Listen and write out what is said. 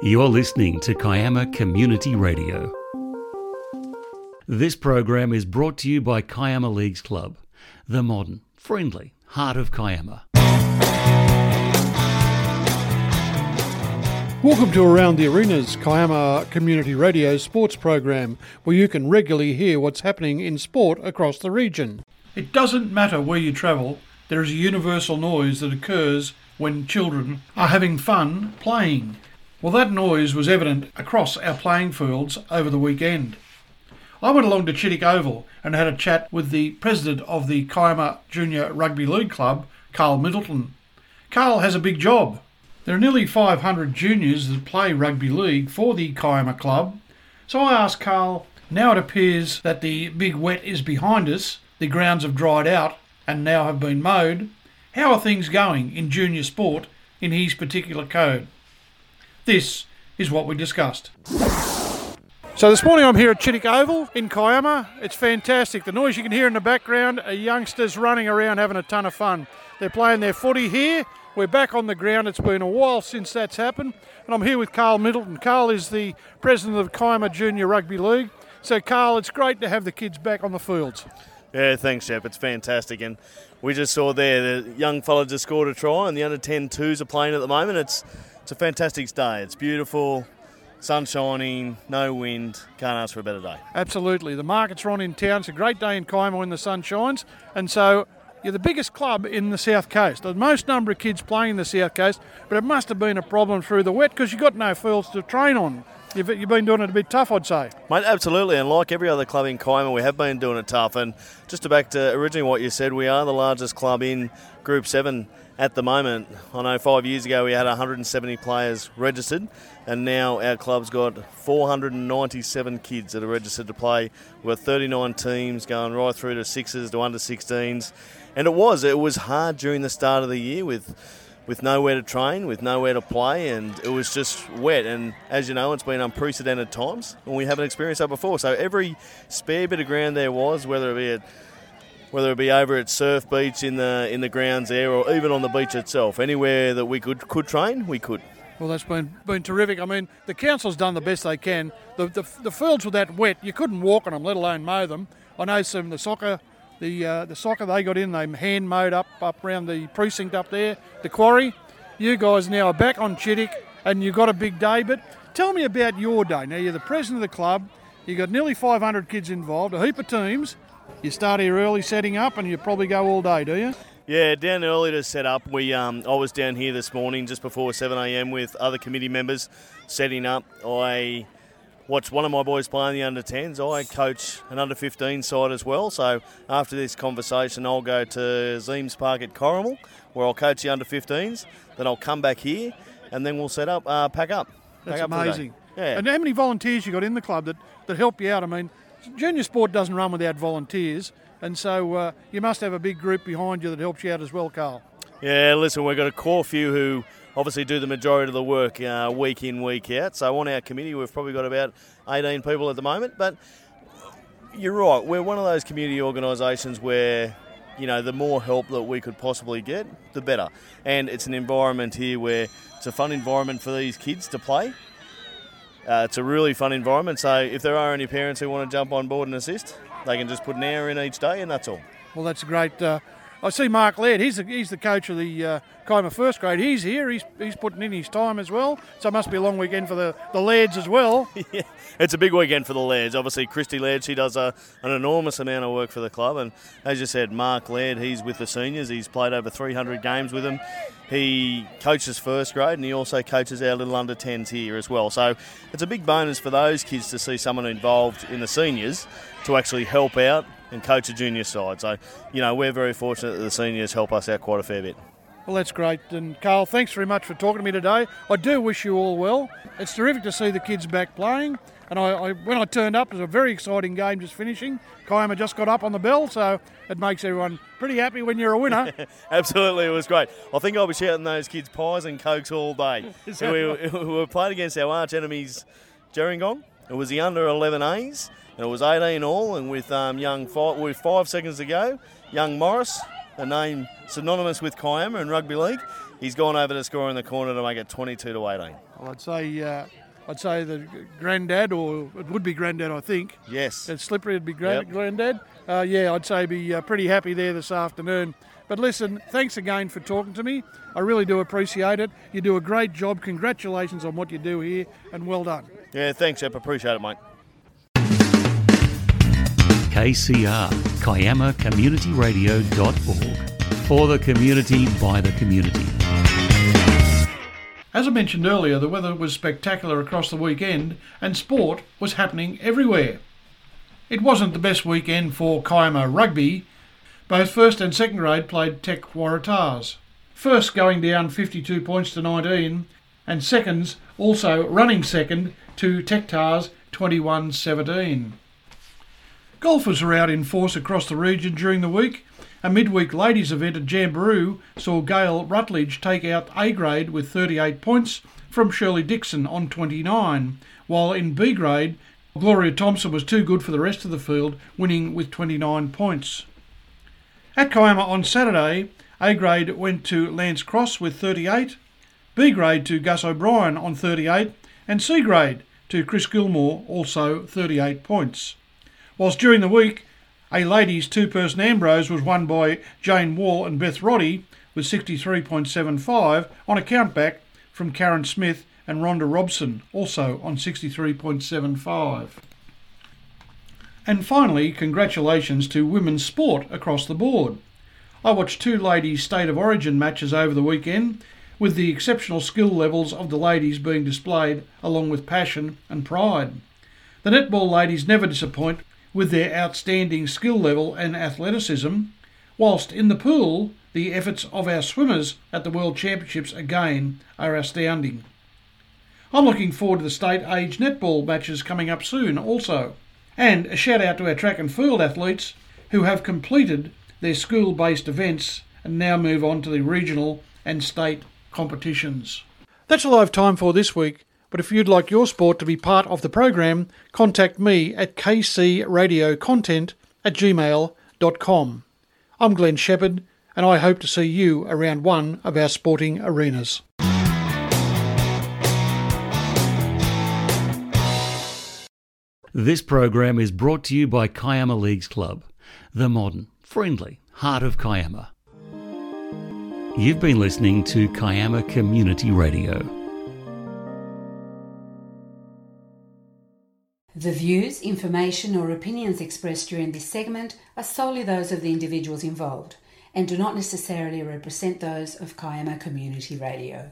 You're listening to Kiama Community Radio. This program is brought to you by Kiama Leagues Club, the modern, friendly heart of Kiama. Welcome to Around the Arenas, Kiama Community Radio sports program, where you can regularly hear what's happening in sport across the region. It doesn't matter where you travel, there is a universal noise that occurs when children are having fun playing. Well, that noise was evident across our playing fields over the weekend. I went along to Chittick Oval and had a chat with the president of the Kiama Junior Rugby League Club, Carl Middleton. Carl has a big job. There are nearly 500 juniors that play rugby league for the Kiama Club. So I asked Carl, now it appears that the big wet is behind us, the grounds have dried out and now have been mowed, how are things going in junior sport in his particular code? This is what we discussed. So this morning I'm here at Chittick Oval in Kiama. It's fantastic. The noise you can hear in the background are youngsters running around having a ton of fun. They're playing their footy here. We're back on the ground. It's been a while since that's happened. And I'm here with Carl Middleton. Carl is the president of Kiama Junior Rugby League. So Carl, it's great to have the kids back on the fields. Yeah, thanks, Shep. It's fantastic. And we just saw there the young fella just scored a try, and the under 10 twos are playing at the moment. It's it's a fantastic day. It's beautiful, sun shining, no wind. Can't ask for a better day. Absolutely. The markets are on in town. It's a great day in Kiama when the sun shines. And so you're the biggest club in the South Coast. The most number of kids playing in the South Coast, but it must have been a problem through the wet because you've got no fields to train on. You've, you've been doing it a bit tough, I'd say. Mate, absolutely. And like every other club in Kiama, we have been doing it tough. And just to back to originally what you said, we are the largest club in Group 7 at the moment. I know five years ago we had 170 players registered, and now our club's got 497 kids that are registered to play. Got 39 teams going right through to sixes to under 16s, and it was it was hard during the start of the year with. With nowhere to train, with nowhere to play, and it was just wet. And as you know, it's been unprecedented times, and we haven't experienced that before. So every spare bit of ground there was, whether it be at whether it be over at Surf Beach in the in the grounds there, or even on the beach itself. Anywhere that we could could train, we could. Well, that's been been terrific. I mean, the council's done the best they can. The, the, the fields were that wet, you couldn't walk on them, let alone mow them. I know some of the soccer, the uh, the soccer they got in, they hand mowed up up around the precinct up there, the quarry. You guys now are back on Chittick, and you've got a big day. But tell me about your day. Now you're the president of the club. You've got nearly 500 kids involved, a heap of teams. You start here early setting up, and you probably go all day, do you? Yeah, down early to set up. We um, I was down here this morning just before 7 a.m. with other committee members setting up. I watched one of my boys playing the under 10s. I coach an under 15 side as well. So after this conversation, I'll go to Ziems Park at Corrimal where I'll coach the under 15s. Then I'll come back here and then we'll set up, uh, pack up. That's pack up amazing. Yeah. And how many volunteers you got in the club that, that help you out? I mean, junior sport doesn't run without volunteers, and so uh, you must have a big group behind you that helps you out as well, Carl. Yeah, listen, we've got a core few who obviously do the majority of the work uh, week in, week out. So on our committee, we've probably got about 18 people at the moment. But you're right, we're one of those community organisations where you know, the more help that we could possibly get, the better. And it's an environment here where it's a fun environment for these kids to play. Uh, it's a really fun environment. So if there are any parents who want to jump on board and assist, they can just put an hour in each day, and that's all. Well, that's a great. Uh, I see Mark Laird. He's the, he's the coach of the uh, Kiama first grade. He's here. He's, he's putting in his time as well. So it must be a long weekend for the, the Lairds as well. yeah, it's a big weekend for the Lairds. Obviously, Christy Laird, she does a, an enormous amount of work for the club. And as you said, Mark Laird, he's with the seniors. He's played over 300 games with them. He coaches first grade and he also coaches our little under 10s here as well. So it's a big bonus for those kids to see someone involved in the seniors to actually help out and coach a junior side. So, you know, we're very fortunate that the seniors help us out quite a fair bit. Well, that's great. And Carl, thanks very much for talking to me today. I do wish you all well. It's terrific to see the kids back playing. And I, I, when I turned up, it was a very exciting game just finishing. Kiama just got up on the bell, so it makes everyone pretty happy when you're a winner. Absolutely, it was great. I think I'll be shouting those kids pies and cokes all day. we, we, we were playing against our arch enemies, Gerringong. It was the under 11As, and it was 18 all. And with um, young five, with five seconds to go, young Morris, a name synonymous with Kiama and rugby league, he's gone over to score in the corner to make it 22 to 18. Well, I'd say uh, I'd say the granddad, or it would be granddad, I think. Yes. It's slippery. It'd be grand, Yep. granddad. Uh, yeah, I'd say be uh, pretty happy there this afternoon. But listen, thanks again for talking to me. I really do appreciate it. You do a great job. Congratulations on what you do here, and well done. Yeah, thanks, Jeff. Appreciate it, mate. KCR, kiamacommunityradio.org. For the community, by the community. As I mentioned earlier, the weather was spectacular across the weekend, and sport was happening everywhere. It wasn't the best weekend for Kiama rugby. Both first and second grade played Tech Waratahs. First going down 52 points to 19, and seconds also running second to Tech Tars 21 17. Golfers are out in force across the region during the week. A midweek ladies event at Jamberoo saw Gail Rutledge take out A grade with 38 points from Shirley Dixon on 29, while in B grade, Gloria Thompson was too good for the rest of the field, winning with 29 points. At Kiama on Saturday, A grade went to Lance Cross with 38, B grade to Gus O'Brien on 38, and C grade to Chris Gilmore, also 38 points. Whilst during the week, a ladies' two person Ambrose was won by Jane Wall and Beth Roddy with 63.75 on a countback from Karen Smith and Rhonda Robson, also on 63.75. And finally, congratulations to women's sport across the board. I watched two ladies' state of origin matches over the weekend, with the exceptional skill levels of the ladies being displayed along with passion and pride. The netball ladies never disappoint with their outstanding skill level and athleticism, whilst in the pool, the efforts of our swimmers at the World Championships again are astounding. I'm looking forward to the state age netball matches coming up soon also. And a shout out to our track and field athletes who have completed their school based events and now move on to the regional and state competitions. That's all I have time for this week. But if you'd like your sport to be part of the program, contact me at kcradiocontent at gmail.com. I'm Glenn Shepherd, and I hope to see you around one of our sporting arenas. This program is brought to you by Kiama Leagues Club, the modern, friendly heart of Kiama. You've been listening to Kiama Community Radio. The views, information, or opinions expressed during this segment are solely those of the individuals involved and do not necessarily represent those of Kiama Community Radio.